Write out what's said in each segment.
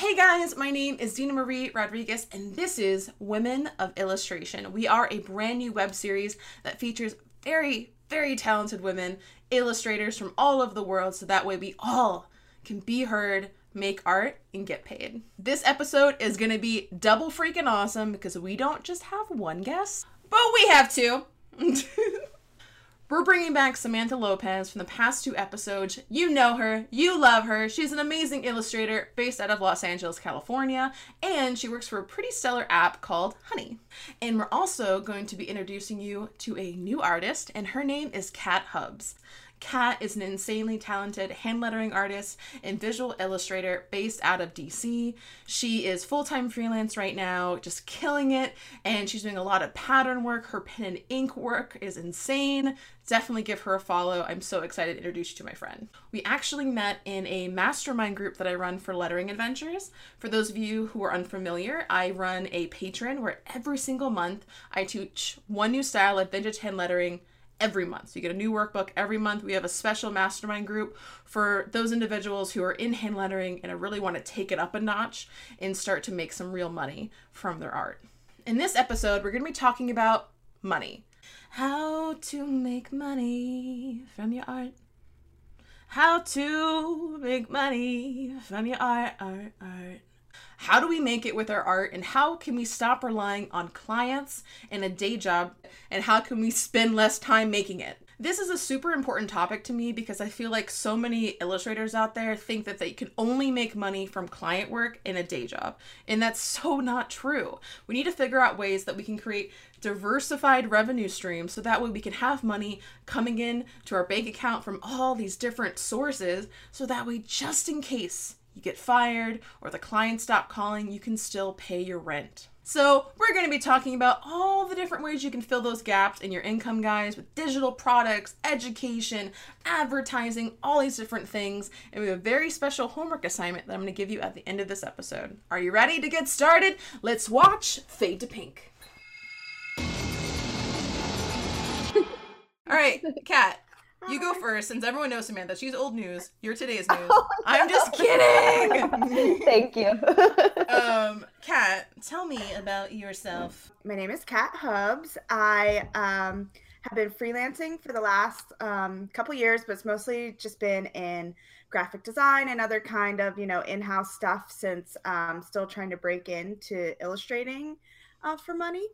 Hey guys, my name is Dina Marie Rodriguez, and this is Women of Illustration. We are a brand new web series that features very, very talented women, illustrators from all over the world, so that way we all can be heard, make art, and get paid. This episode is gonna be double freaking awesome because we don't just have one guest, but we have two. We're bringing back Samantha Lopez from the past two episodes. You know her, you love her. She's an amazing illustrator based out of Los Angeles, California, and she works for a pretty stellar app called Honey. And we're also going to be introducing you to a new artist, and her name is Kat Hubbs. Kat is an insanely talented hand lettering artist and visual illustrator based out of DC. She is full time freelance right now, just killing it, and she's doing a lot of pattern work. Her pen and ink work is insane. Definitely give her a follow. I'm so excited to introduce you to my friend. We actually met in a mastermind group that I run for Lettering Adventures. For those of you who are unfamiliar, I run a Patreon where every single month I teach one new style of vintage hand lettering every month. So you get a new workbook every month. We have a special mastermind group for those individuals who are in hand lettering and really want to take it up a notch and start to make some real money from their art. In this episode, we're going to be talking about money. How to make money from your art. How to make money from your art, art, art. How do we make it with our art and how can we stop relying on clients and a day job and how can we spend less time making it? This is a super important topic to me because I feel like so many illustrators out there think that they can only make money from client work in a day job. And that's so not true. We need to figure out ways that we can create diversified revenue streams so that way we can have money coming in to our bank account from all these different sources so that way just in case you get fired or the client stop calling, you can still pay your rent. So, we're going to be talking about all the different ways you can fill those gaps in your income, guys, with digital products, education, advertising, all these different things. And we have a very special homework assignment that I'm going to give you at the end of this episode. Are you ready to get started? Let's watch Fade to Pink. all right, Kat, you go first, since everyone knows Samantha. She's old news. You're today's news. Oh, I'm just kidding. Thank you. um, Kat, tell me about yourself. My name is Kat Hubbs. I um, have been freelancing for the last um, couple years, but it's mostly just been in graphic design and other kind of you know in-house stuff since um, still trying to break into illustrating uh, for money.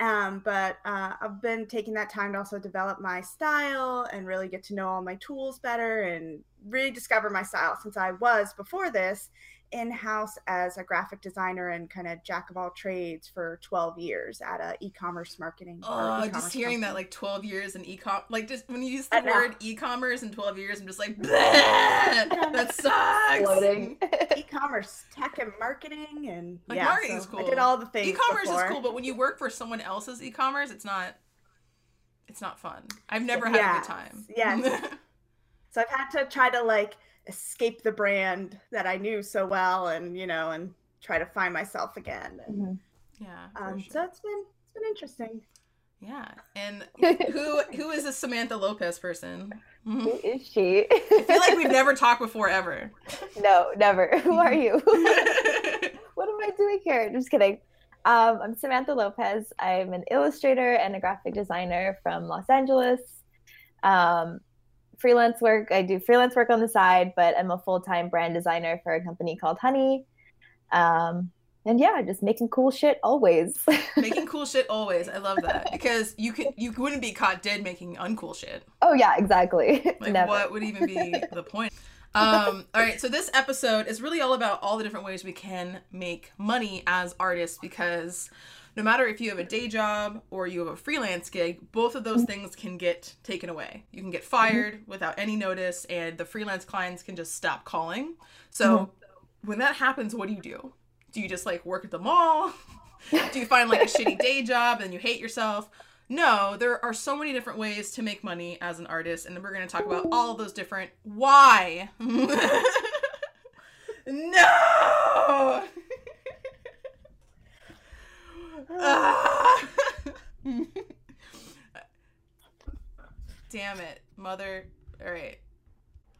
Um, but uh, I've been taking that time to also develop my style and really get to know all my tools better and really discover my style since I was before this in house as a graphic designer and kind of jack of all trades for 12 years at a e-commerce marketing. Oh, just hearing company. that like 12 years in e-com, like just when you use the word e-commerce in 12 years, I'm just like, that sucks. e-commerce tech and marketing and like yeah, marketing so cool. I did all the things. E-commerce before. is cool, but when you work for someone else's e-commerce, it's not. It's not fun. I've never had yes. a good time. Yes. so I've had to try to like escape the brand that I knew so well, and you know, and try to find myself again. And, Mhm. Yeah. um, sure. So it's been it's been interesting. Yeah. And who who is this Samantha Lopez person? Mhm. Who is she? I feel like we've never talked before ever. no, never. Who are you? what am I doing here? Just kidding. Um, I'm Samantha Lopez. I'm an illustrator and a graphic designer from Los Angeles. Um, freelance work. I do freelance work on the side, but I'm a full time brand designer for a company called Honey. Um, and yeah, just making cool shit always. making cool shit always. I love that because you could you wouldn't be caught dead making uncool shit. oh yeah, exactly. Like Never. what would even be the point? Um, all right, so this episode is really all about all the different ways we can make money as artists because no matter if you have a day job or you have a freelance gig, both of those mm-hmm. things can get taken away. You can get mm-hmm. fired without any notice, and the freelance clients can just stop calling. So, uh-huh. when that happens, what do you do? Do you just like work at the mall? do you find like a shitty day job and you hate yourself? No, there are so many different ways to make money as an artist, and we're going to talk about all of those different why. no! Ah! Damn it, mother. All right.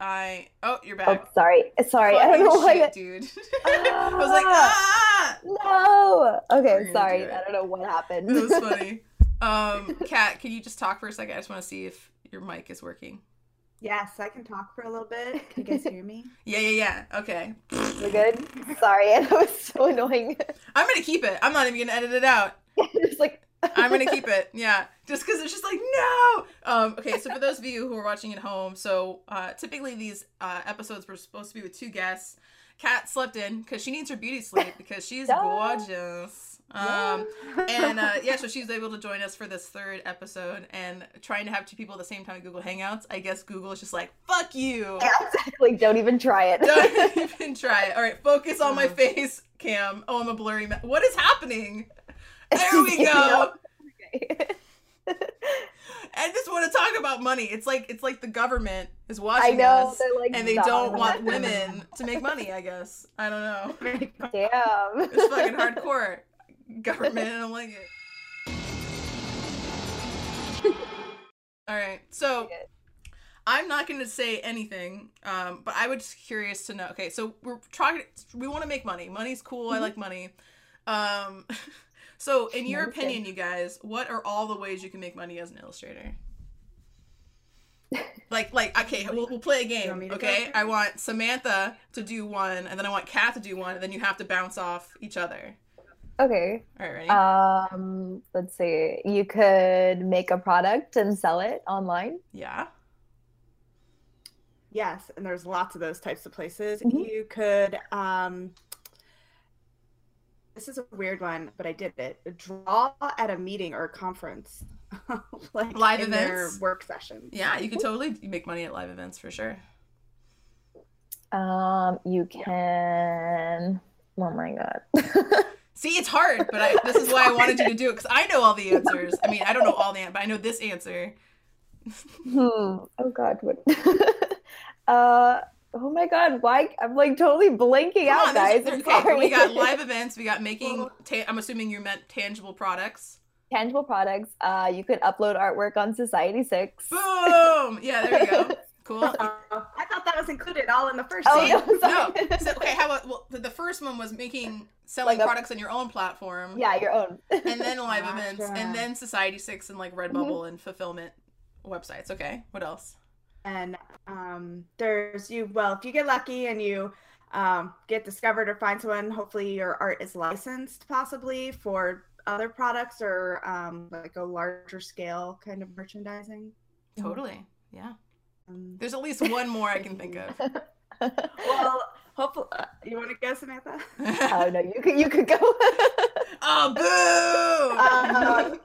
I oh you're back. Oh, back. sorry. Sorry. I don't Fucking know why. shit, I- dude. I was like, ah! No. Okay, sorry. do. I don't know what happened. It was funny. Um, Kat, can you just talk for a second? I just want to see if your mic is working. Yes, I can talk for a little bit. Can you guys hear me? Yeah, yeah, yeah. Okay. We're good. Sorry, I was so annoying. I'm gonna keep it. I'm not even gonna edit it out. Just like I'm gonna keep it. Yeah, just because it's just like no. Um, okay, so for those of you who are watching at home, so uh, typically these uh, episodes were supposed to be with two guests. Kat slept in because she needs her beauty sleep because she's Duh. gorgeous. Um, and uh, yeah, so she was able to join us for this third episode. And trying to have two people at the same time in Google Hangouts, I guess Google is just like fuck you. Exactly. Don't even try it. Don't even try it. All right, focus on my face, Cam. Oh, I'm a blurry. Ma- what is happening? There we go. I just want to talk about money. It's like it's like the government is watching I know. us, like, and they don't want women to make money. I guess I don't know. Damn. It's fucking hardcore government. I don't like it. All right, so I'm not going to say anything, um, but I was just curious to know. Okay, so we're trying. We want to make money. Money's cool. I Mhm. like money. Um, so, in your opinion, you guys, what are all the ways you can make money as an illustrator? like, like, okay, we'll, we'll play a game. Okay. I want Samantha to do one, and then I want Kat to do one, and then you have to bounce off each other. Okay. All right, ready? Um, let's see. You could make a product and sell it online. yeah. Yes, and there's lots of those types of places. Mhm. You could um this is a weird one, but I did it. Draw at a meeting or a conference. like Live in their events? work sessions. Yeah, you could totally make money at live events for sure. Um, you can. Oh my God. See, it's hard, but I, this is why I wanted you to do it because I know all the answers. I mean, I don't know all the answers, but I know this answer. Hmm. Oh God. What? uh. Oh my God. Why? I'm like totally blanking Come out, on, guys. there- I'm okay, we got live events. We got making. Ta- I'm assuming you meant tangible products. tangible products. Uh, you could upload artwork on Society6. Boom! Yeah, there you go. Cool. Uh, I thought that was included all in the first Oh, scene. no, No. So, okay, how about well, the- the first one was making selling Like a- products on your own platform. Yeah, your own. And then live Gotcha. events, and then Society6 and like Redbubble and fulfillment websites. Okay, what else? and um, there's you well if you get lucky and you um, get discovered or find someone hopefully your art is licensed possibly for other products or um, like a larger scale kind of merchandising. Totally. Yeah. Um, There's at least one more I can think of. well hopefully uh, you want to go samantha oh no, you could you could go. oh, boo! Uh,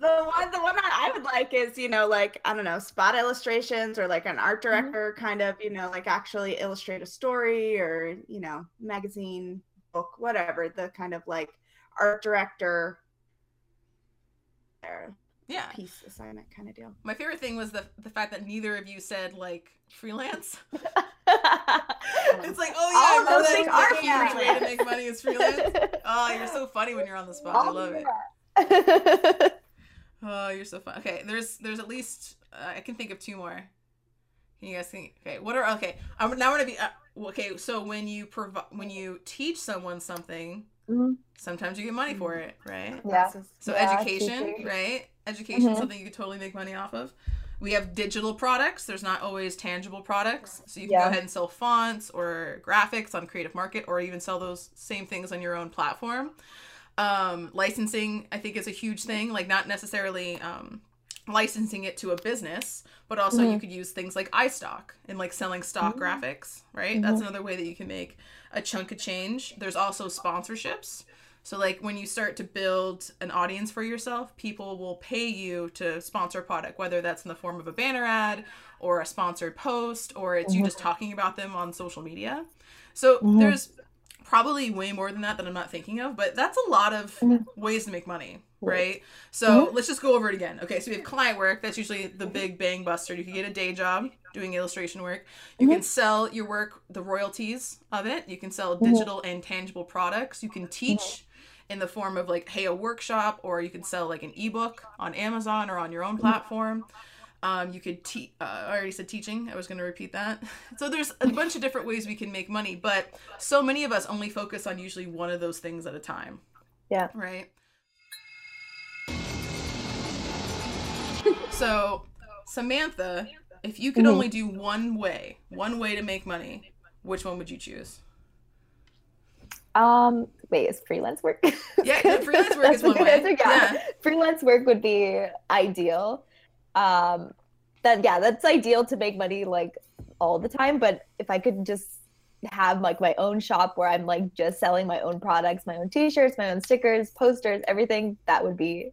the one the one that i would like is you know like i don't know spot illustrations or like an art director kind of you know like actually illustrate a story or you know magazine book whatever the kind of like art director or yeah. piece assignment kind of deal My favorite thing was the the fact that neither of you said like freelance. It's like, oh yeah, of I know those that things the are huge way to make money is freelance. Oh, you're so funny when you're on the spot. I love it. it. Oh, you're so fun. Okay, there's there's at least uh, I can think of two more. Can you guys think? Okay, what are okay? I'm now gonna be uh, okay. So when you provide when you teach someone something, Mhm. sometimes you get money for it, right? Yeah. So Yeah, education, teaching. right? Education is Mhm. something you could totally make money off of. We have digital products. There's not always tangible products. So you can Yeah. go ahead and sell fonts or graphics on Creative Market or even sell those same things on your own platform. Um, licensing, I think, is a huge thing. Like, not necessarily um, licensing it to a business, but also you Mhm. could use things like iStock and like selling stock Mhm. graphics, right? That's another way that you can make a chunk of change. There's also sponsorships. So like when you start to build an audience for yourself, people will pay you to sponsor a product, whether that's in the form of a banner ad or a sponsored post or it's you Mhm. just talking about them on social media. So Mhm. there's probably way more than that that I'm not thinking of, but that's a lot of Mhm. ways to make money, Right. So let's just go over it again. Okay, so we have client work. That's usually the big bang buster. You can get a day job doing illustration work. You can sell your work, the royalties of it. You can sell digital and tangible products. You can teach in the form of like, hey, a workshop, or you can sell like an ebook on Amazon or on your own platform. Um, you could teach. Uh, I already said teaching. I was going to repeat that. So there's a bunch of different ways we can make money, but so many of us only focus on usually one of those things at a time. Yeah. Right. so, Samantha, if you could Mhm. only do one way, one way to make money, which one would you choose? Um, wait, is freelance work? Yeah, yeah, freelance work is one way. answer, yeah. Yeah. freelance work would be ideal. Um, that yeah, that's ideal to make money like all the time. But if I could just have like my own shop where I'm like just selling my own products, my own T-shirts, my own stickers, posters, everything, that would be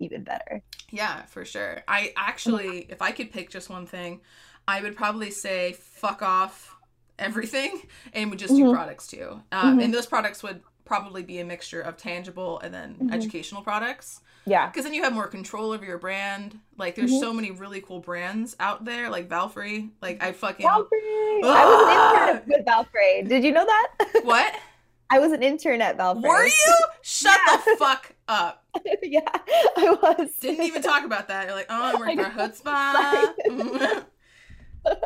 even better. Yeah, for sure. I actually, if I could pick just one thing, I would probably say fuck off everything and would just do Mhm. products too. Um, Mhm. And those products would probably be a mixture of tangible and then Mhm. educational products. Yeah. Because then you have more control over your brand. Like, there's Mhm. so many really cool brands out there, like Valfré. Like, I fucking. Valfré. I was an intern with Valfré. Did you know that? What? I was an intern at Valfré. Were you? Shut the fuck up. yeah, I was. Didn't even talk about that. You're like, oh, I'm working I for Chutzpah.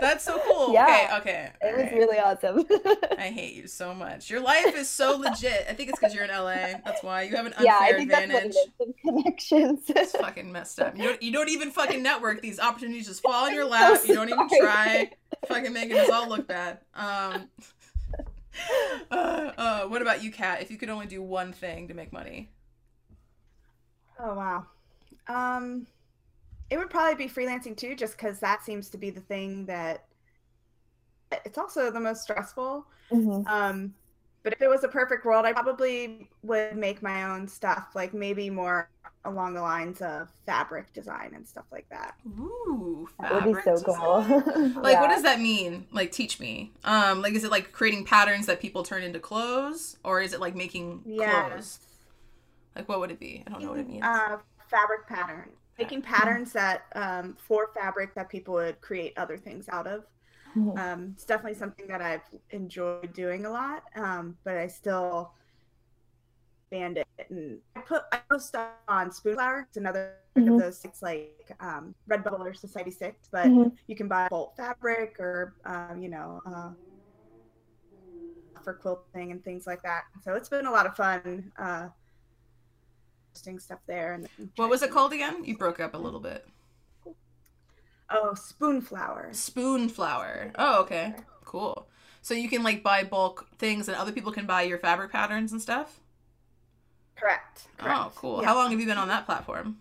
That's so cool. Yeah. Okay, okay. It was alright. really awesome. I hate you so much. Your life is so legit. I think it's because you're in LA. That's why you have an unfair yeah, I think that's what it advantage. connections. It's fucking messed up. You don't, you don't even fucking network. These opportunities just fall in your lap. so You don't even try. Fucking making us all look bad. Um. Uh, uh, what about you, Kat? If you could only do one thing to make money, Oh wow. Um, it would probably be freelancing too, just because that seems to be the thing that. It's also the most stressful. Mhm. Um, but if it was a perfect world, I probably would make my own stuff, like maybe more along the lines of fabric design and stuff like that. ooh, That would be fabric so cool. design. Like, what does that mean? Like, teach me. Um, like, is it like creating patterns that people turn into clothes, or is it like making Yeah. clothes? Like, what would it be? I don't know what it means. Uh, fabric pattern, making patterns that um, for fabric that people would create other things out of. Um, it's definitely something that I've enjoyed doing a lot, um, but I still band it and I put I post stuff on Spoonflower. It's another Mhm. of those sites like um, Redbubble or Society6, but Mhm. you can buy bulk fabric or um, you know uh, for quilting and things like that. So it's been a lot of fun uh, posting stuff there. And what was it called again? You broke up a little bit. Oh, Spoonflower. Spoon flower. Oh, okay. Cool. So you can like buy bulk things, and other people can buy your fabric patterns and stuff. Correct. Oh, correct. Oh, cool. Yeah. How long have you been on that platform?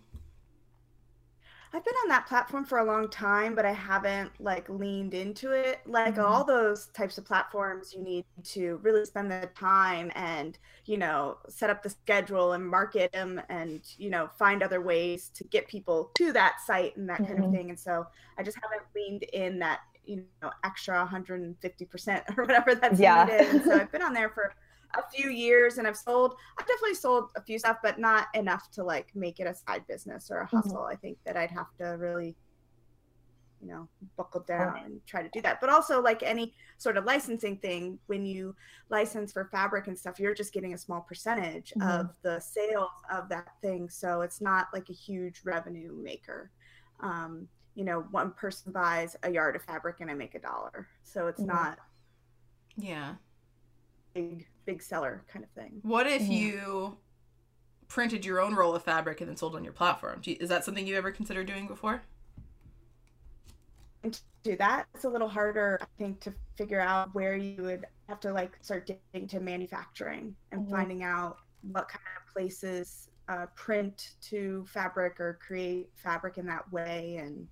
I've been on that platform for a long time, but I haven't like leaned into it. Like Mhm. all those types of platforms, you need to really spend the time and, you know, set up the schedule and market them and, you know, find other ways to get people to that site and that kind of Mhm. thing. And so I just haven't leaned in that, you know, extra 150% or whatever that's Yeah. needed. And so I've been on there for a few years and I've sold I've definitely sold a few stuff, but not enough to like make it a side business or a Mhm. hustle. I think that I'd have to really, you know, buckle down and try to do that. But also like any sort of licensing thing, when you license for fabric and stuff, you're just getting a small percentage Mhm. of the sales of that thing. So it's not like a huge revenue maker. Um, you know, one person buys a yard of fabric and I make a dollar. So it's Mhm. not Yeah. Big big seller kind of thing. What if you printed your own roll of fabric and then sold on your platform? Do you- Is that something you ever considered doing before? To do that, it's a little harder, I think, to figure out where you would have to like start getting to manufacturing and Mhm. finding out what kind of places uh, print to fabric or create fabric in that way. And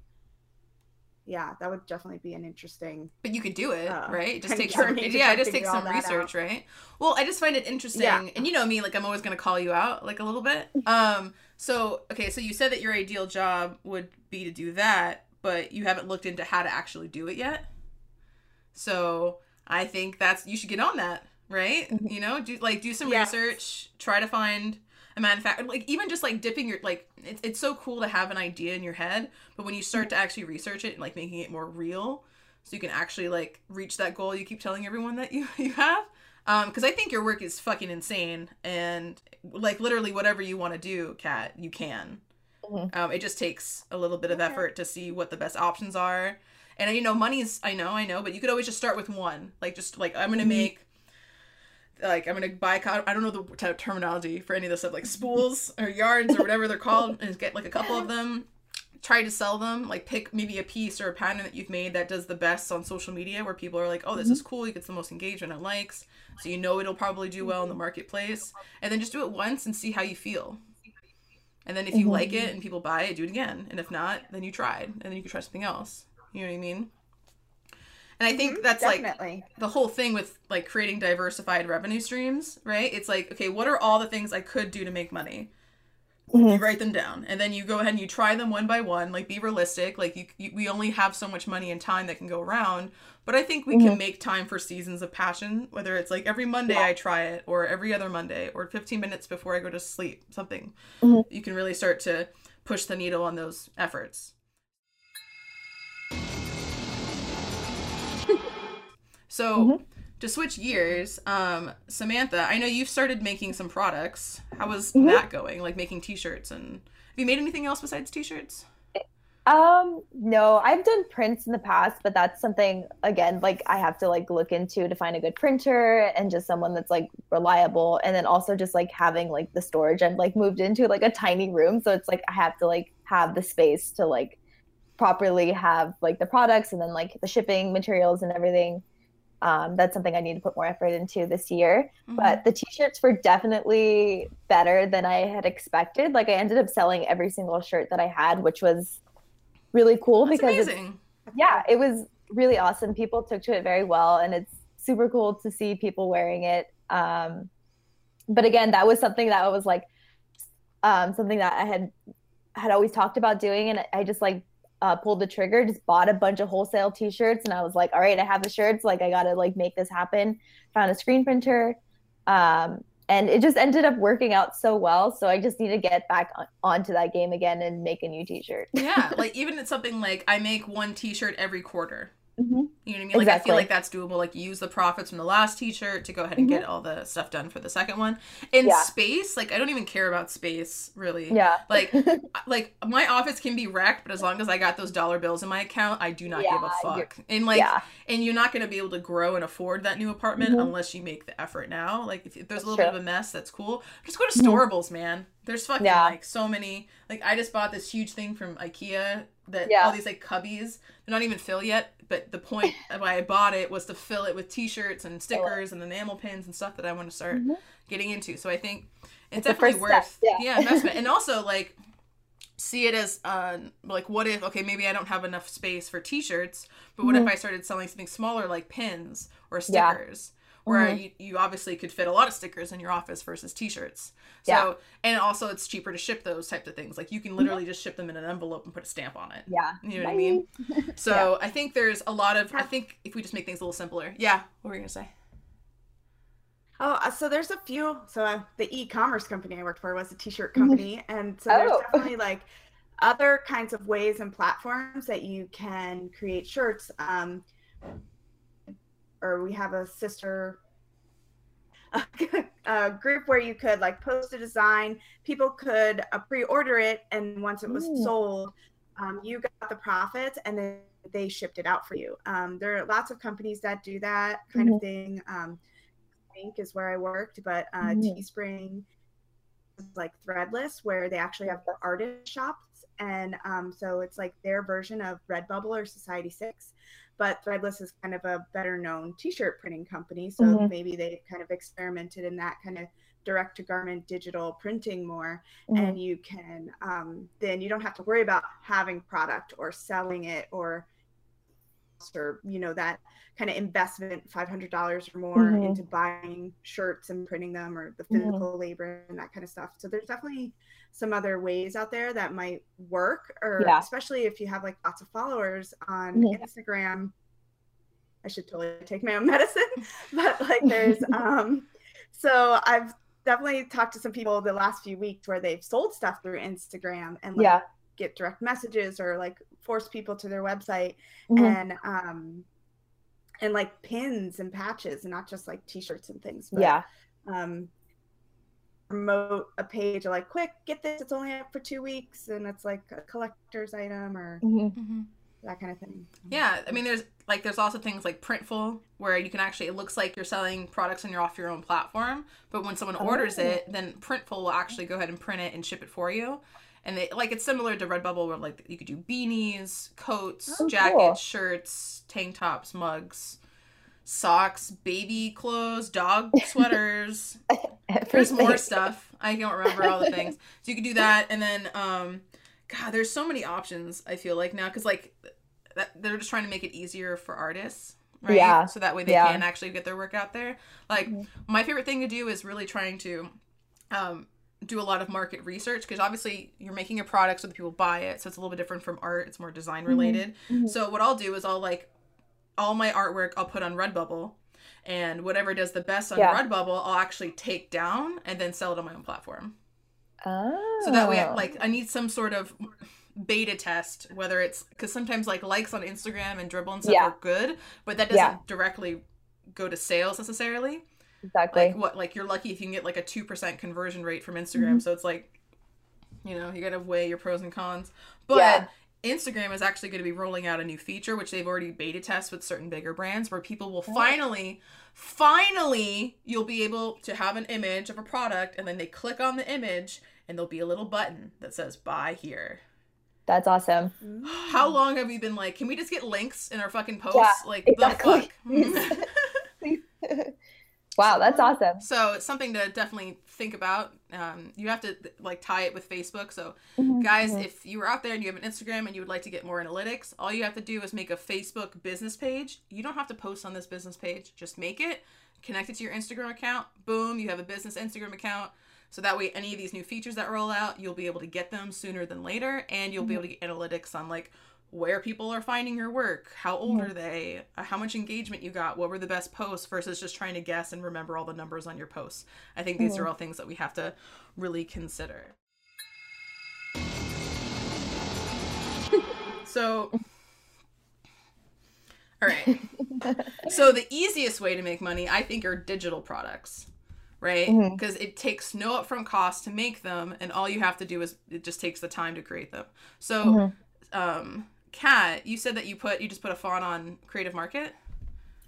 yeah, that would definitely be an interesting. But you could do it, Uh, right? It just takes some, yeah, it just takes some research, out. right? Well, I just find it interesting, Yeah. and you know me, like I'm always gonna call you out, like a little bit. Um, so okay, so you said that your ideal job would be to do that, but you haven't looked into how to actually do it yet. So I think that's you should get on that, right? Mhm. You know, do like do some Yes. research, try to find a manufacturer, like even just like dipping your like it's it's so cool to have an idea in your head, but when you start to actually research it and like making it more real, so you can actually like reach that goal you keep telling everyone that you you have. Um, because I think your work is fucking insane, and like literally whatever you want to do, Kat, you can. Mm-hmm. Um, it just takes a little bit of okay. effort to see what the best options are. And you know, money's I know, I know, but you could always just start with one. Like just like I'm gonna mm-hmm. make like I'm gonna buy I don't know the terminology for any of this stuff like spools or yards or whatever they're called and get like a couple of them try to sell them like pick maybe a piece or a pattern that you've made that does the best on social media where people are like oh this mm-hmm. is cool you get the most engagement and likes so you know it'll probably do well in the marketplace and then just do it once and see how you feel and then if you mm-hmm. like it and people buy it do it again and if not then you tried and then you can try something else you know what i mean and I think mm-hmm, that's definitely. like the whole thing with like creating diversified revenue streams, right? It's like, okay, what are all the things I could do to make money? Mm-hmm. You write them down, and then you go ahead and you try them one by one. Like, be realistic. Like, you, you we only have so much money and time that can go around. But I think we mm-hmm. can make time for seasons of passion. Whether it's like every Monday yeah. I try it, or every other Monday, or 15 minutes before I go to sleep, something. Mm-hmm. You can really start to push the needle on those efforts. So mm-hmm. to switch gears, um, Samantha, I know you've started making some products. How was mm-hmm. that going? Like making t-shirts and have you made anything else besides t-shirts? Um, no, I've done prints in the past, but that's something again, like I have to like look into to find a good printer and just someone that's like reliable. And then also just like having like the storage. I'm like moved into like a tiny room. So it's like I have to like have the space to like properly have like the products and then like the shipping materials and everything um, that's something I need to put more effort into this year. Mm-hmm. But the t-shirts were definitely better than I had expected. Like I ended up selling every single shirt that I had, which was really cool that's because yeah, it was really awesome. People took to it very well, and it's super cool to see people wearing it. Um, but again, that was something that was like um, something that I had had always talked about doing, and I just like uh, pulled the trigger, just bought a bunch of wholesale t-shirts and I was like, all right, I have the shirts. Like I got to like make this happen. Found a screen printer. Um, and it just ended up working out so well. So I just need to get back on, onto that game again and make a new t-shirt. yeah. Like even it's something like I make one t-shirt every quarter. Mm-hmm. You know what I mean? Like exactly. I feel like that's doable. Like use the profits from the last t-shirt to go ahead and mm-hmm. get all the stuff done for the second one. In yeah. space, like I don't even care about space really. Yeah. Like like my office can be wrecked, but as long as I got those dollar bills in my account, I do not yeah, give a fuck. And like yeah. and you're not gonna be able to grow and afford that new apartment mm-hmm. unless you make the effort now. Like if, if there's that's a little true. bit of a mess, that's cool. Just go to mm-hmm. Storables, man. There's fucking yeah. like so many. Like I just bought this huge thing from IKEA that yeah. all these like cubbies. They're not even filled yet, but the point why I bought it was to fill it with T-shirts and stickers and enamel pins and stuff that I want to start mm-hmm. getting into. So I think it's, it's definitely worth yeah. yeah investment, and also like see it as uh like what if okay maybe I don't have enough space for T-shirts, but what mm-hmm. if I started selling something smaller like pins or stickers? Yeah where mm-hmm. you, you obviously could fit a lot of stickers in your office versus t-shirts so yeah. and also it's cheaper to ship those types of things like you can literally just ship them in an envelope and put a stamp on it yeah you know Bye. what i mean so yeah. i think there's a lot of i think if we just make things a little simpler yeah what were you gonna say Oh, uh, so there's a few. So uh, the e-commerce company I worked for was a t-shirt company, and so there's oh. definitely like other kinds of ways and platforms that you can create shirts. Um, or we have a sister a group where you could like post a design people could uh, pre-order it and once it was Ooh. sold um, you got the profits and then they shipped it out for you um, there are lots of companies that do that kind mm-hmm. of thing um, think is where i worked but uh, mm-hmm. teespring is like threadless where they actually have the artist shops and um, so it's like their version of redbubble or society 6 but Threadless is kind of a better known t-shirt printing company so mm-hmm. maybe they kind of experimented in that kind of direct to garment digital printing more mm-hmm. and you can um, then you don't have to worry about having product or selling it or or you know that kind of investment $500 or more mm-hmm. into buying shirts and printing them or the mm-hmm. physical labor and that kind of stuff so there's definitely some other ways out there that might work or yeah. especially if you have like lots of followers on yeah. instagram i should totally take my own medicine but like there's um so i've definitely talked to some people the last few weeks where they've sold stuff through instagram and like yeah. get direct messages or like force people to their website mm-hmm. and um and like pins and patches and not just like t-shirts and things but, yeah um promote a page like quick get this it's only up for two weeks and it's like a collector's item or Mhm. that kind of thing Yeah, I mean, there's like there's also things like Printful where you can actually it looks like you're selling products and you're off your own platform, but when someone orders Oh. it, then Printful will actually go ahead and print it and ship it for you. And they like it's similar to Redbubble where like you could do beanies, coats, Oh, cool. jackets, shirts, tank tops, mugs, socks, baby clothes, dog sweaters, there's more stuff. I don't remember all the things. So you could do that, and then, um, God, there's so many options. I feel like now because like that, they're just trying to make it easier for artists, right? Yeah. So that way they Yeah. can actually get their work out there. Like Mhm. my favorite thing to do is really trying to, um, do a lot of market research because obviously you're making a product so that people buy it so it's a little bit different from art it's more design related Mhm. so what i'll do is i'll like all my artwork i'll put on redbubble and whatever does the best on Yeah. redbubble i'll actually take down and then sell it on my own platform Oh. so that way like i need some sort of beta test whether it's because sometimes like likes on instagram and dribbble and stuff Yeah. are good but that doesn't Yeah. directly go to sales necessarily exactly. like what like you're lucky if you can get like a 2% conversion rate from instagram Mhm. so it's like you know you gotta weigh your pros and cons but. Instagram is actually going to be rolling out a new feature which they've already beta test with certain bigger brands where people will finally finally you'll be able to have an image of a product and then they click on the image and there'll be a little button that says buy here. That's awesome. how long have we been like can we just get links in our fucking posts? Yeah, like exactly. the fuck wow, that's awesome. So it's something to definitely think about. Um, you have to like tie it with Facebook. So Mhm, guys, mhm. if you are out there and you have an Instagram and you would like to get more analytics, all you have to do is make a Facebook business page. You don't have to post on this business page. Just make it, connect it to your Instagram account. Boom, you have a business Instagram account. So that way, any of these new features that roll out, you'll be able to get them sooner than later, and you'll be able to get analytics on like where people are finding your work, how old Mhm. are they, uh, how much engagement you got, what were the best posts, versus just trying to guess and remember all the numbers on your posts. I think these Mhm. are all things that we have to really consider. So, all right. So the easiest way to make money, I think, are digital products, right? Because it takes no upfront cost to make them, and all you have to do is it just takes the time to create them. So, Mhm. um, Kat, you said that you put you just put a font on Creative Market.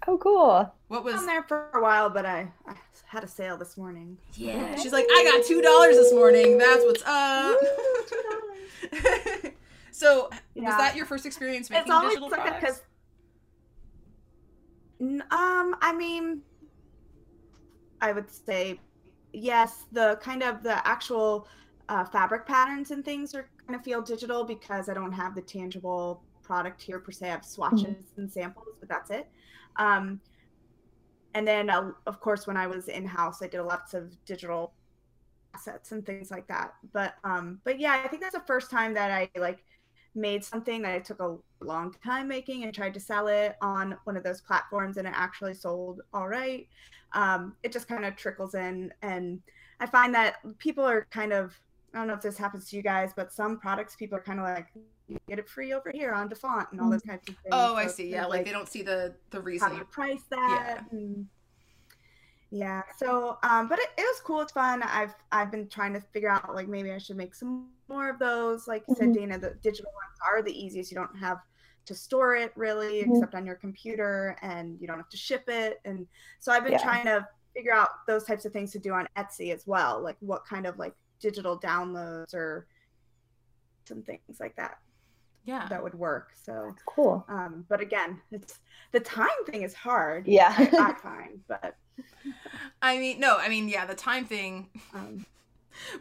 Oh, cool. What was? on there for a while but I, I had a sale this morning Yeah, she's like, I got two dollars this morning. That's what's up. Woo, $2. so, was that your first experience making it's always digital like products? because um i mean i would say yes the kind of the actual uh, fabric patterns and things are kind of feel digital because i don't have the tangible product here per se i have swatches and samples but that's it um and then uh, of course when i was in house i did lots of digital assets and things like that but um but yeah i think that's the first time that i like made something that I took a long time making and tried to sell it on one of those platforms and it actually sold all right. Um, it just kind of trickles in. And I find that people are kind of, I don't know if this happens to you guys, but some products people are kind of like, you get it free over here on DaFont and all those kinds of things. Oh, I So it's see. Yeah, of like they don't see the the reason. do you price that? And yeah. So, um, but it, it was cool. It's fun. I've I've been trying to figure out like maybe I should make some more of those. Like you Mhm. said, Dana, the digital ones are the easiest. You don't have to store it really, Mhm. except on your computer, and you don't have to ship it. And so I've been Yeah. trying to figure out those types of things to do on Etsy as well. Like what kind of like digital downloads or some things like that Yeah. that would work. So Cool. um, but again, it's the time thing is hard. Yeah. I, I find, but I mean, no, I mean, yeah, the time thing. um,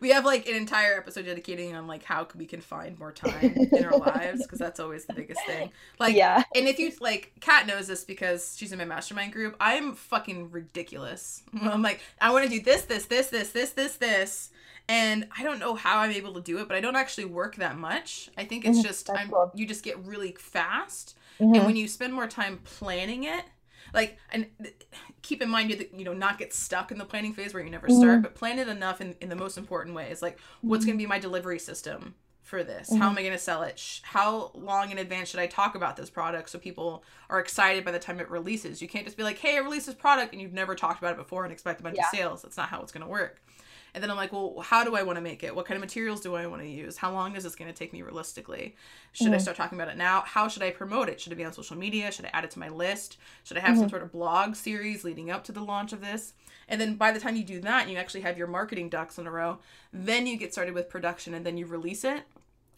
We have like an entire episode dedicating on like how we can find more time in our lives because that's always the biggest thing. Like, yeah. and if you like, Kat knows this because she's in my mastermind group. I'm fucking ridiculous. I'm like, I want to do this, this, this, this, this, this, this, and I don't know how I'm able to do it, but I don't actually work that much. I think it's Mhm, just that's I'm cool. you just get really fast, Mhm. and when you spend more time planning it like and keep in mind you you know not get stuck in the planning phase where you never start Mhm. but plan it enough in, in the most important ways like what's going to be my delivery system for this how Mhm. am i going to sell it Sh- how long in advance should i talk about this product so people are excited by the time it releases you can't just be like hey i released this product and you've never talked about it before and expect a bunch Yeah. of sales that's not how it's going to work And then I'm like, well, how do I want to make it? What kind of materials do I want to use? How long is this going to take me realistically? Should mm-hmm. I start talking about it now? How should I promote it? Should it be on social media? Should I add it to my list? Should I have mm-hmm. some sort of blog series leading up to the launch of this? And then by the time you do that, you actually have your marketing ducks in a row. Then you get started with production and then you release it.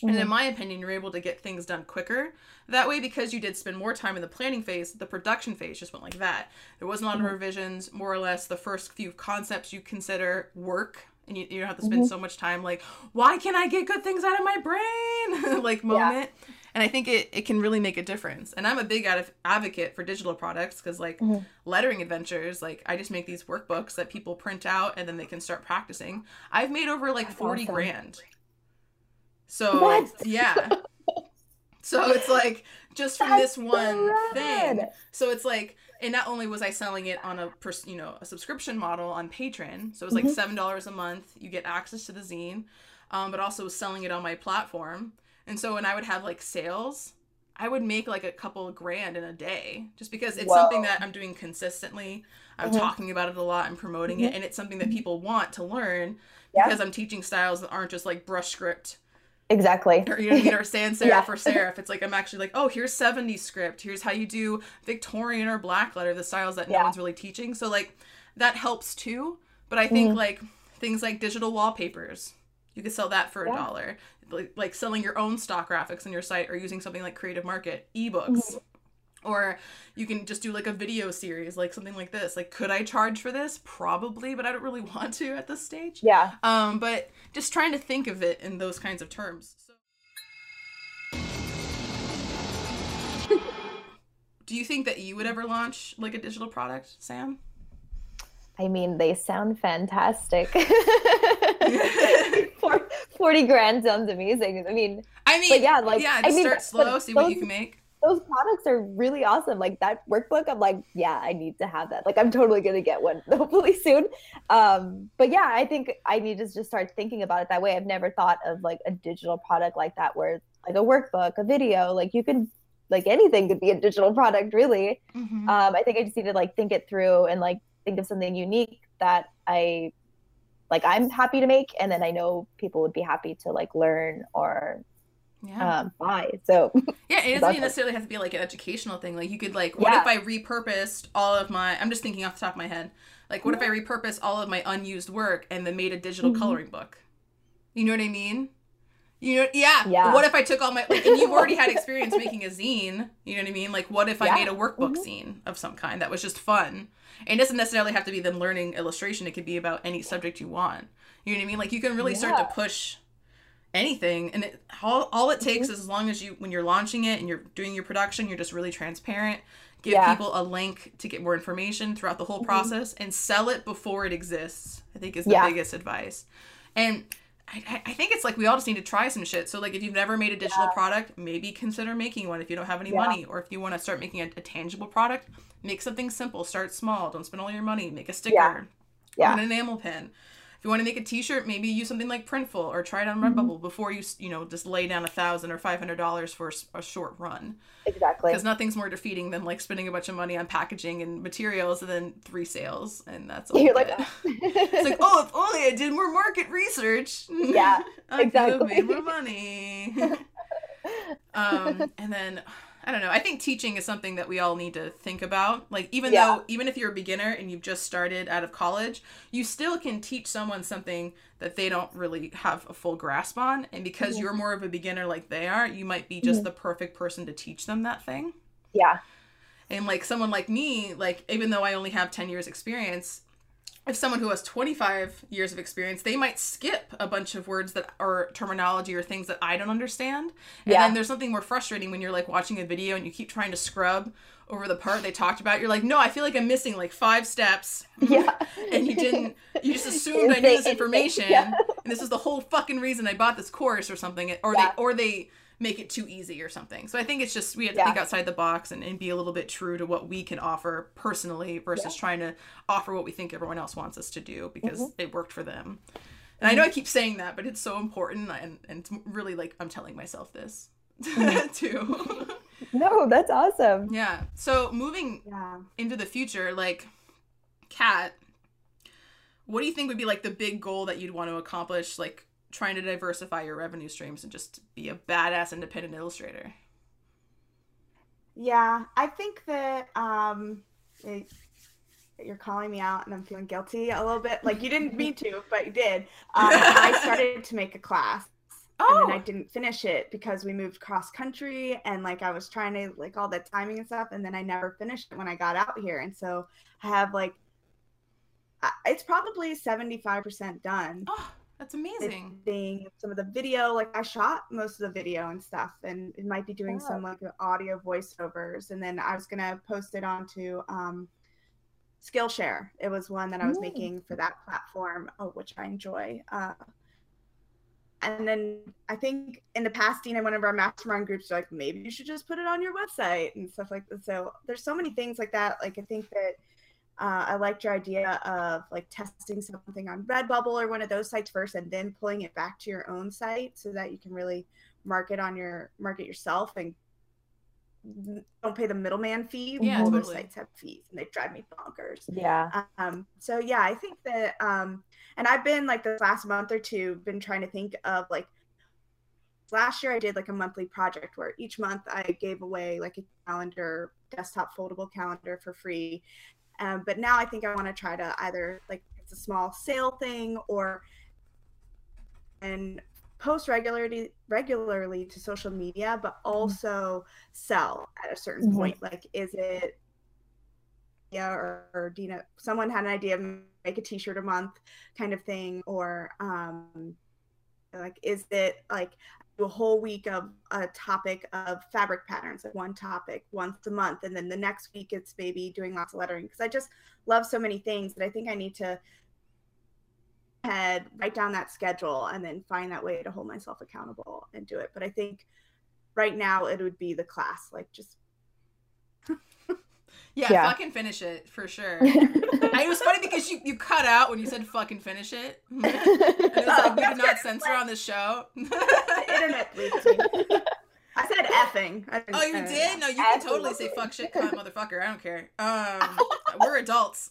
Mm-hmm. And in mm-hmm. my opinion, you're able to get things done quicker. That way, because you did spend more time in the planning phase, the production phase just went like that. There wasn't a lot of mm-hmm. revisions. More or less, the first few concepts you consider work and you, you don't have to spend mm-hmm. so much time like why can't i get good things out of my brain like moment yeah. and i think it, it can really make a difference and i'm a big ad- advocate for digital products because like mm-hmm. lettering adventures like i just make these workbooks that people print out and then they can start practicing i've made over like That's 40 awesome. grand so what? yeah so it's like just from That's this one thing so it's like and not only was I selling it on a pers- you know a subscription model on Patreon, so it was like mm-hmm. seven dollars a month. You get access to the zine, um, but also selling it on my platform. And so when I would have like sales, I would make like a couple grand in a day, just because it's Whoa. something that I'm doing consistently. I'm mm-hmm. talking about it a lot. I'm promoting mm-hmm. it, and it's something that people want to learn yeah. because I'm teaching styles that aren't just like brush script Exactly. Or you know what I mean? Or sans serif yeah. or serif. It's like I'm actually like, oh, here's 70s script. Here's how you do Victorian or black letter, the styles that yeah. no one's really teaching. So like that helps too. But I think mm like things like digital wallpapers, you could sell that for a yeah. dollar. Like, like selling your own stock graphics on your site or using something like Creative Market, ebooks. mm Or you can just do like a video series, like something like this. Like, could I charge for this? Probably, but I don't really want to at this stage. Yeah. Um, but just trying to think of it in those kinds of terms. So... do you think that you would ever launch like a digital product, Sam? I mean, they sound fantastic. 40 grand sounds amazing. I mean, I mean, yeah, like, yeah, just I mean, start slow, see what you can make those products are really awesome. Like that workbook, I'm like, yeah, I need to have that. Like I'm totally gonna get one hopefully soon. Um, but yeah, I think I need to just start thinking about it that way. I've never thought of like a digital product like that where like a workbook, a video, like you can like anything could be a digital product really. Mm-hmm. Um, I think I just need to like think it through and like think of something unique that I like I'm happy to make and then I know people would be happy to like learn or yeah. um, buy. So yeah, it doesn't necessarily have to be like an educational thing. Like you could like, what yeah. if I repurposed all of my? I'm just thinking off the top of my head. Like, what if I repurposed all of my unused work and then made a digital mm-hmm. coloring book? You know what I mean? You know, yeah. yeah. What if I took all my like, and you've already had experience making a zine? You know what I mean? Like, what if I made a workbook mm-hmm. zine of some kind that was just fun? And it doesn't necessarily have to be them learning illustration. It could be about any subject you want. You know what I mean? Like, you can really start to push anything and it all, all it takes mm-hmm. is as long as you when you're launching it and you're doing your production you're just really transparent give yeah. people a link to get more information throughout the whole mm-hmm. process and sell it before it exists i think is the yeah. biggest advice and I, I think it's like we all just need to try some shit. So like if you've never made a digital yeah. product, maybe consider making one if you don't have any money, or if you want to start making a, a, tangible product, make something simple. Start small. Don't spend all your money. Make a sticker, yeah. An enamel pin you want to make a t-shirt maybe use something like printful or try it on redbubble mm-hmm. before you you know just lay down a thousand or five hundred dollars for a short run. Exactly. Because nothing's more defeating than like spending a bunch of money on packaging and materials and then three sales and that's all you're like it's like oh if only i did more market research. Yeah i exactly. could have made more money. Um and then I don't know. I think teaching is something that we all need to think about. Like even yeah. though even if you're a beginner and you've just started out of college, you still can teach someone something that they don't really have a full grasp on and because mm-hmm. you're more of a beginner like they are, you might be just mm-hmm. the perfect person to teach them that thing. Yeah. And like someone like me, like even though I only have 10 years experience, if someone who has 25 years of experience, they might skip a bunch of words that are terminology or things that I don't understand. And yeah. then there's something more frustrating when you're like watching a video and you keep trying to scrub over the part they talked about. You're like, no, I feel like I'm missing like five steps. Yeah. and you didn't, you just assumed I knew this information. Yeah. And this is the whole fucking reason I bought this course or something. Or yeah. they, or they, make it too easy or something. So I think it's just we have to yeah. think outside the box and, and be a little bit true to what we can offer personally versus yeah. trying to offer what we think everyone else wants us to do because mm-hmm. it worked for them. And I know I keep saying that, but it's so important and, and it's really like I'm telling myself this mm-hmm. too. no, that's awesome. Yeah. So moving yeah. into the future, like Kat, what do you think would be like the big goal that you'd want to accomplish like trying to diversify your revenue streams and just be a badass independent illustrator. Yeah i think that um it, you're calling me out and i'm feeling guilty a little bit. Like you didn't mean to but you did. Um, i started to make a class oh. and then i didn't finish it because we moved cross country and like i was trying to like all the timing and stuff and then i never finished it when i got out here. And so i have like it's probably 75% done. Oh, that's amazing. Being some of the video, like I shot most of the video and stuff, and it might be doing some like audio voiceovers. And then I was gonna post it onto um, Skillshare. It was one that I was making for that platform, oh, which I enjoy. Uh, and then I think in the past, Dean, and one of our mastermind groups, are like maybe you should just put it on your website and stuff like that. So there's so many things like that. Like I think that uh, I liked your idea of like testing something on Redbubble or one of those sites first, and then pulling it back to your own site so that you can really market on your market yourself and don't pay the middleman fee. Yeah, all totally. those sites have fees, and they drive me bonkers. Yeah. Um. So yeah, I think that um, and I've been like the last month or two been trying to think of like last year I did like a monthly project where each month I gave away like a calendar, desktop foldable calendar for free. Um, but now I think I want to try to either like it's a small sale thing or and post regularly regularly to social media, but mm-hmm. also sell at a certain mm-hmm. point. Like, is it yeah, or, or Dina, someone had an idea of make a T-shirt a month kind of thing, or um, like, is it like a whole week of a topic of fabric patterns, like one topic once a month, and then the next week it's maybe doing lots of lettering because I just love so many things that I think I need to head write down that schedule and then find that way to hold myself accountable and do it. But I think right now it would be the class, like just yeah, yeah, fucking finish it for sure. it was funny because you, you cut out when you said fucking finish it. and it was like we did not censor on the show. internet I said effing. I oh, you did? No, you can totally say fuck shit, cunt, motherfucker. I don't care. Um, we're adults.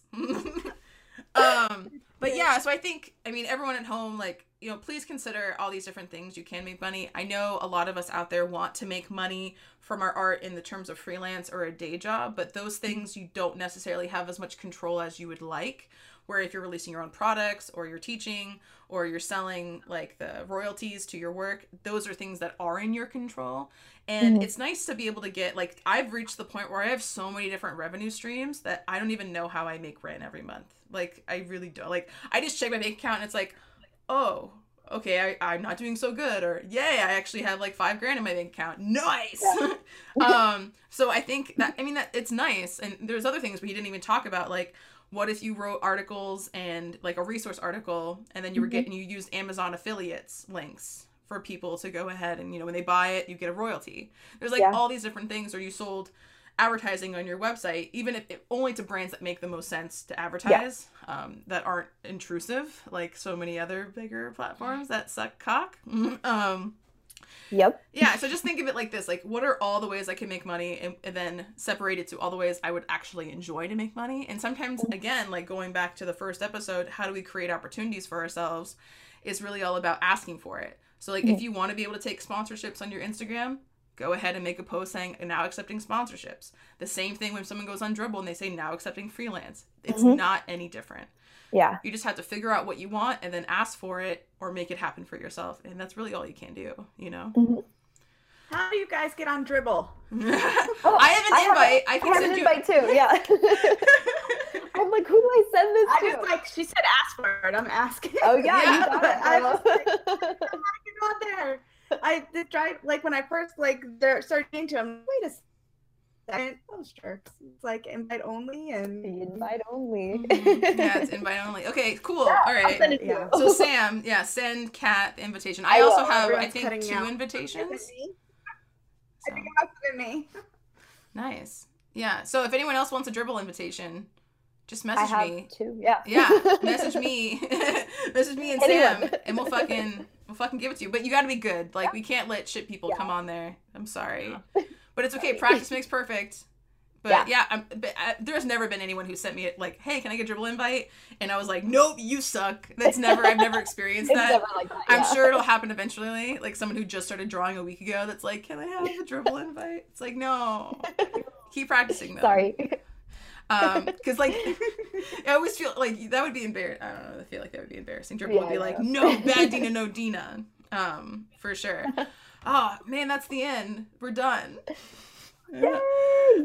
um, but yeah, so I think I mean everyone at home, like you know, please consider all these different things you can make money. I know a lot of us out there want to make money from our art in the terms of freelance or a day job, but those things you don't necessarily have as much control as you would like. Where if you're releasing your own products or you're teaching or you're selling like the royalties to your work, those are things that are in your control. And mm-hmm. it's nice to be able to get like I've reached the point where I have so many different revenue streams that I don't even know how I make rent every month. Like I really don't. Like I just check my bank account and it's like, oh, okay, I, I'm not doing so good, or yay, I actually have like five grand in my bank account. Nice. Um, so I think that I mean that it's nice, and there's other things we didn't even talk about, like what if you wrote articles and like a resource article, and then you were mm-hmm. getting you used Amazon affiliates links for people to go ahead and you know when they buy it, you get a royalty. There's like yeah. all these different things, or you sold advertising on your website, even if it, only to brands that make the most sense to advertise, yeah. um, that aren't intrusive, like so many other bigger platforms that suck cock. um, yep. Yeah. So just think of it like this: like, what are all the ways I can make money, and, and then separate it to all the ways I would actually enjoy to make money. And sometimes, again, like going back to the first episode, how do we create opportunities for ourselves? Is really all about asking for it. So, like, mm-hmm. if you want to be able to take sponsorships on your Instagram, go ahead and make a post saying now accepting sponsorships. The same thing when someone goes on Dribbble and they say now accepting freelance. It's mm-hmm. not any different. Yeah. You just have to figure out what you want and then ask for it or make it happen for yourself. And that's really all you can do, you know? Mm-hmm. How do you guys get on Dribbble? oh, I have an I invite. Have a, I can I have send an you invite too. Yeah. I'm like, who do I send this I to? I just like she said, ask for it. I'm asking. Oh yeah, yeah. you got it. I was like, how do I get on there? I did try like when I first like they're started into him. Wait a second, those jerks. It's like invite only and invite only. Mm-hmm. yeah, it's invite only. Okay, cool. Yeah, All right. Yeah. So Sam, yeah, send Kat the invitation. I, I also have I think two out. invitations. I think it me. Nice. Yeah. So if anyone else wants a dribbble invitation, just message me. Two. Yeah. Yeah. Message me. message me and anyone. Sam, and we'll fucking we'll fucking give it to you. But you got to be good. Like we can't let shit people yeah. come on there. I'm sorry, but it's okay. Practice makes perfect. But Yeah. yeah, I'm, but, uh, there's never been anyone who sent me like, "Hey, can I get a dribbble invite?" And I was like, "Nope, you suck." That's never. I've never experienced that. never like that. I'm sure it'll happen eventually. Like someone who just started drawing a week ago that's like, Can I have a dribbble invite? It's like, no. Keep practicing though. Sorry. Um, because like I always feel like that would be embarrassing. I don't know, I feel like that would be embarrassing. Dribbble would be like, no, bad Dina, no Dina. Um, for sure. Oh man, that's the end. We're done. Yay!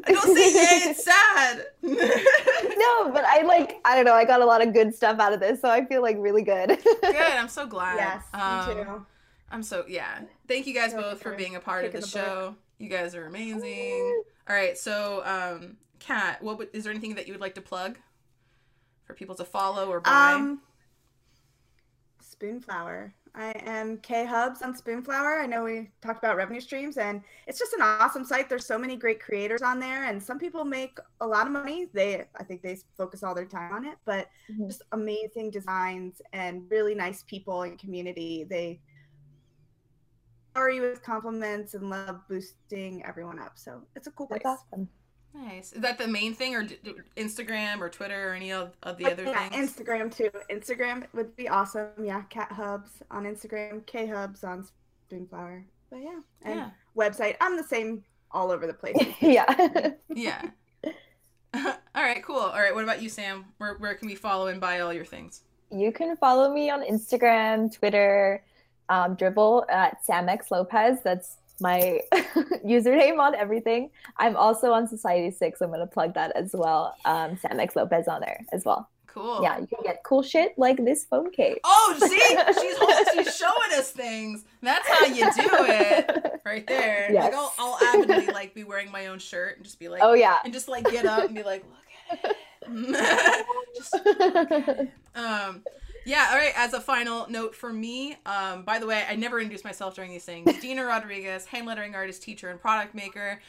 Don't say yay, it's sad. no, but I like I don't know. I got a lot of good stuff out of this, so I feel like really good. Good, I'm so glad. yes, Um, me too. I'm so yeah. Thank you guys both for being a part of the the show. You guys are amazing. All right, so um, Kat, what would, is there anything that you would like to plug for people to follow or buy? Um, Spoonflower. I am K Hubbs on Spoonflower. I know we talked about revenue streams, and it's just an awesome site. There's so many great creators on there, and some people make a lot of money. They, I think, they focus all their time on it, but Mhm. just amazing designs and really nice people and community. They are you with compliments and love boosting everyone up. So it's a cool place. That's awesome. Nice. Is that the main thing, or d- d- Instagram or Twitter or any of, of the other yeah, things? Instagram too. Instagram would be awesome. Yeah, Kat Hubbs on Instagram, K Hubbs on Spoonflower. But yeah, and yeah, website. I'm the same all over the place. yeah. yeah. all right, cool. All right, what about you, Sam? Where where can we follow and buy all your things? you can follow me on Instagram, Twitter, um, Dribbble at samxlopez. That's my username on everything. I'm also on Society6. I'm gonna plug that as well. Um, samxlopez on there as well. Cool. Yeah, you can get cool shit like this phone case. Oh, see, she's she's showing us things. That's how you do it, right there. Yes. Like I'll, I'll avidly like be wearing my own shirt and just be like, oh yeah. and just like get up and be like, look at it. just um, yeah. All right. As a final note for me, um, by the way, I never introduced myself during these things. Dina Rodriguez, hand lettering artist, teacher, and product maker.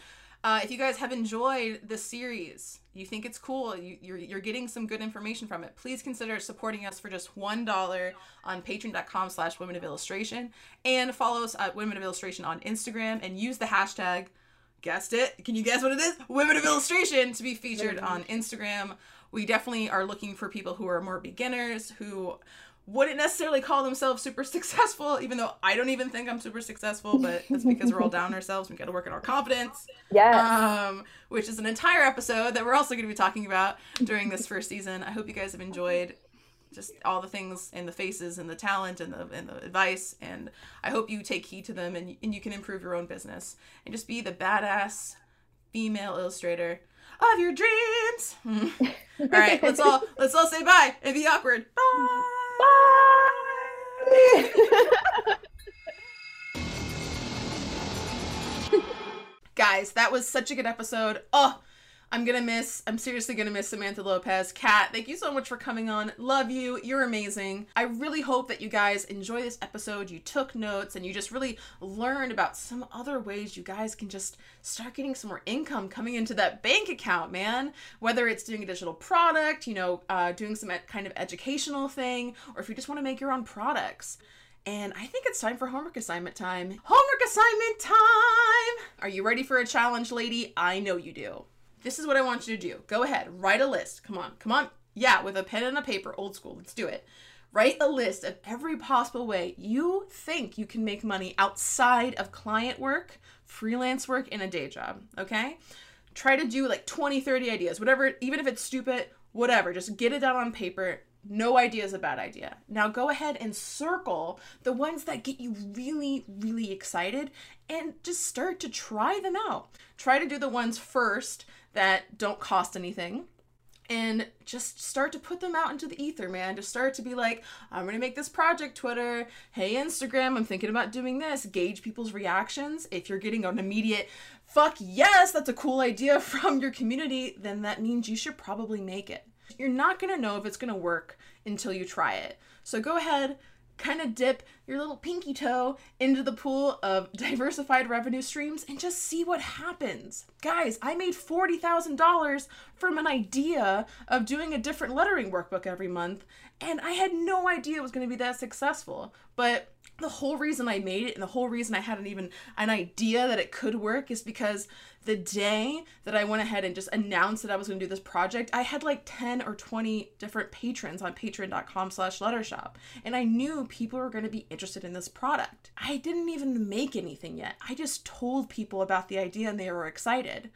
Uh, if you guys have enjoyed the series, you think it's cool, you, you're, you're getting some good information from it, please consider supporting us for just $1 on patreon.com slash women of illustration and follow us at women of illustration on Instagram and use the hashtag, guessed it, can you guess what it is? Women of illustration to be featured on Instagram. We definitely are looking for people who are more beginners, who wouldn't necessarily call themselves super successful, even though I don't even think I'm super successful, but that's because we're all down on ourselves. We got to work on our confidence, Yeah. um, which is an entire episode that we're also going to be talking about during this first season. I hope you guys have enjoyed just all the things and the faces and the talent and the and the advice and I hope you take heed to them and, and you can improve your own business and just be the badass female illustrator of your dreams. Mm. all right, let's all let's all say bye and be awkward. Bye. Bye. Guys, that was such a good episode. Oh, I'm gonna miss, I'm seriously gonna miss Samantha Lopez. Kat, thank you so much for coming on. Love you. You're amazing. I really hope that you guys enjoy this episode. You took notes and you just really learned about some other ways you guys can just start getting some more income coming into that bank account, man. Whether it's doing a digital product, you know, uh, doing some kind of educational thing, or if you just wanna make your own products. And I think it's time for homework assignment time. Homework assignment time! Are you ready for a challenge, lady? I know you do. This is what I want you to do. Go ahead, write a list. Come on, come on. Yeah, with a pen and a paper, old school. Let's do it. Write a list of every possible way you think you can make money outside of client work, freelance work, and a day job, okay? Try to do like 20, 30 ideas, whatever, even if it's stupid, whatever. Just get it down on paper. No idea is a bad idea. Now go ahead and circle the ones that get you really, really excited and just start to try them out. Try to do the ones first that don't cost anything and just start to put them out into the ether, man. Just start to be like, I'm gonna make this project Twitter. Hey, Instagram, I'm thinking about doing this. Gauge people's reactions. If you're getting an immediate, fuck yes, that's a cool idea from your community, then that means you should probably make it. You're not gonna know if it's gonna work until you try it. So go ahead, kind of dip your little pinky toe into the pool of diversified revenue streams and just see what happens. Guys, I made $40,000 from an idea of doing a different lettering workbook every month, And I had no idea it was going to be that successful. But the whole reason I made it and the whole reason I hadn't even an idea that it could work is because the day that I went ahead and just announced that I was going to do this project, I had like 10 or 20 different patrons on patreon.com slash lettershop. And I knew people were going to be interested in this product. I didn't even make anything yet. I just told people about the idea and they were excited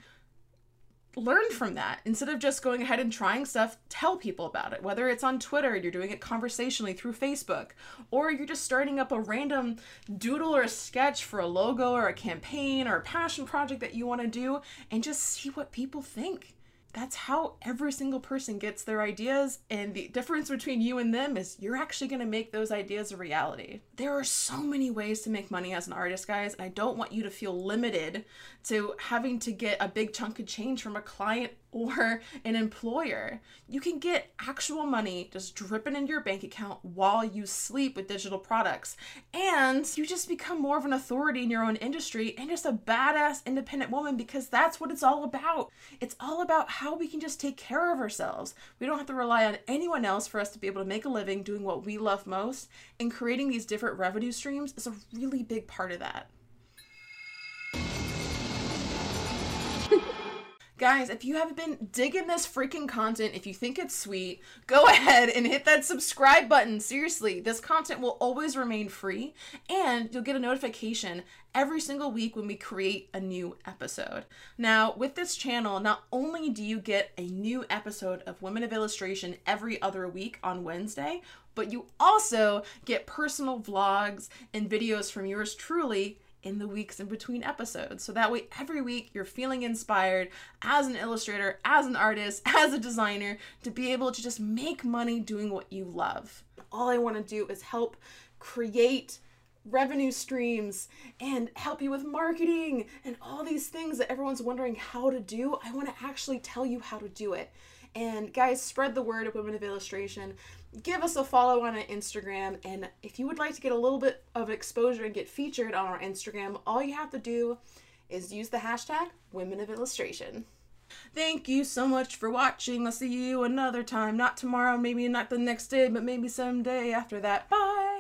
learn from that instead of just going ahead and trying stuff tell people about it whether it's on twitter you're doing it conversationally through facebook or you're just starting up a random doodle or a sketch for a logo or a campaign or a passion project that you want to do and just see what people think that's how every single person gets their ideas. And the difference between you and them is you're actually going to make those ideas a reality. There are so many ways to make money as an artist, guys. And I don't want you to feel limited to having to get a big chunk of change from a client or an employer. You can get actual money just dripping into your bank account while you sleep with digital products. And you just become more of an authority in your own industry and just a badass independent woman because that's what it's all about. It's all about how we can just take care of ourselves. We don't have to rely on anyone else for us to be able to make a living doing what we love most. And creating these different revenue streams is a really big part of that. Guys, if you haven't been digging this freaking content, if you think it's sweet, go ahead and hit that subscribe button. Seriously, this content will always remain free and you'll get a notification every single week when we create a new episode. Now, with this channel, not only do you get a new episode of Women of Illustration every other week on Wednesday, but you also get personal vlogs and videos from yours truly in the weeks in between episodes. So that way, every week, you're feeling inspired as an illustrator, as an artist, as a designer to be able to just make money doing what you love. All I want to do is help create revenue streams and help you with marketing and all these things that everyone's wondering how to do. I want to actually tell you how to do it. And guys, spread the word of Women of Illustration. Give us a follow on Instagram. And if you would like to get a little bit of exposure and get featured on our Instagram, all you have to do is use the hashtag Women of Illustration. Thank you so much for watching. I'll see you another time. Not tomorrow, maybe not the next day, but maybe someday after that. Bye.